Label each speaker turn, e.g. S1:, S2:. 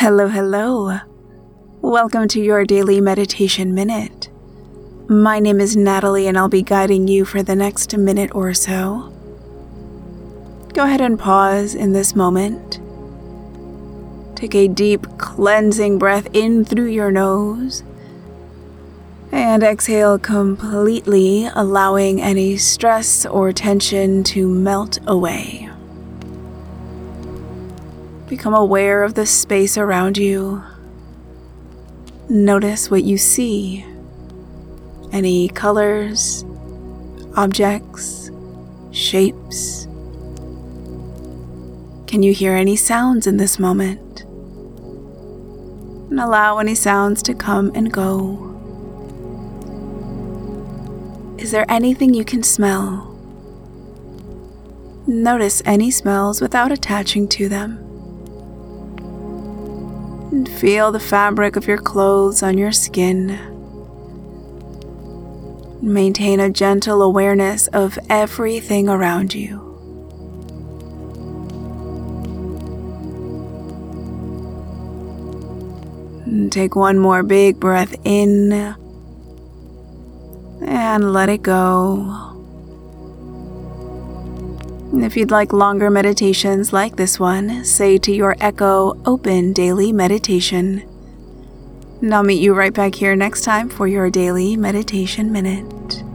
S1: Hello, hello. Welcome to your daily meditation minute. My name is Natalie, and I'll be guiding you for the next minute or so. Go ahead and pause in this moment. Take a deep, cleansing breath in through your nose. And exhale completely, allowing any stress or tension to melt away. Become aware of the space around you. Notice what you see. Any colors, objects, shapes. Can you hear any sounds in this moment? And allow any sounds to come and go. Is there anything you can smell? Notice any smells without attaching to them. And feel the fabric of your clothes on your skin. Maintain a gentle awareness of everything around you. Take one more big breath in and let it go. If you'd like longer meditations like this one, say to your Echo Open Daily Meditation. And I'll meet you right back here next time for your daily meditation minute.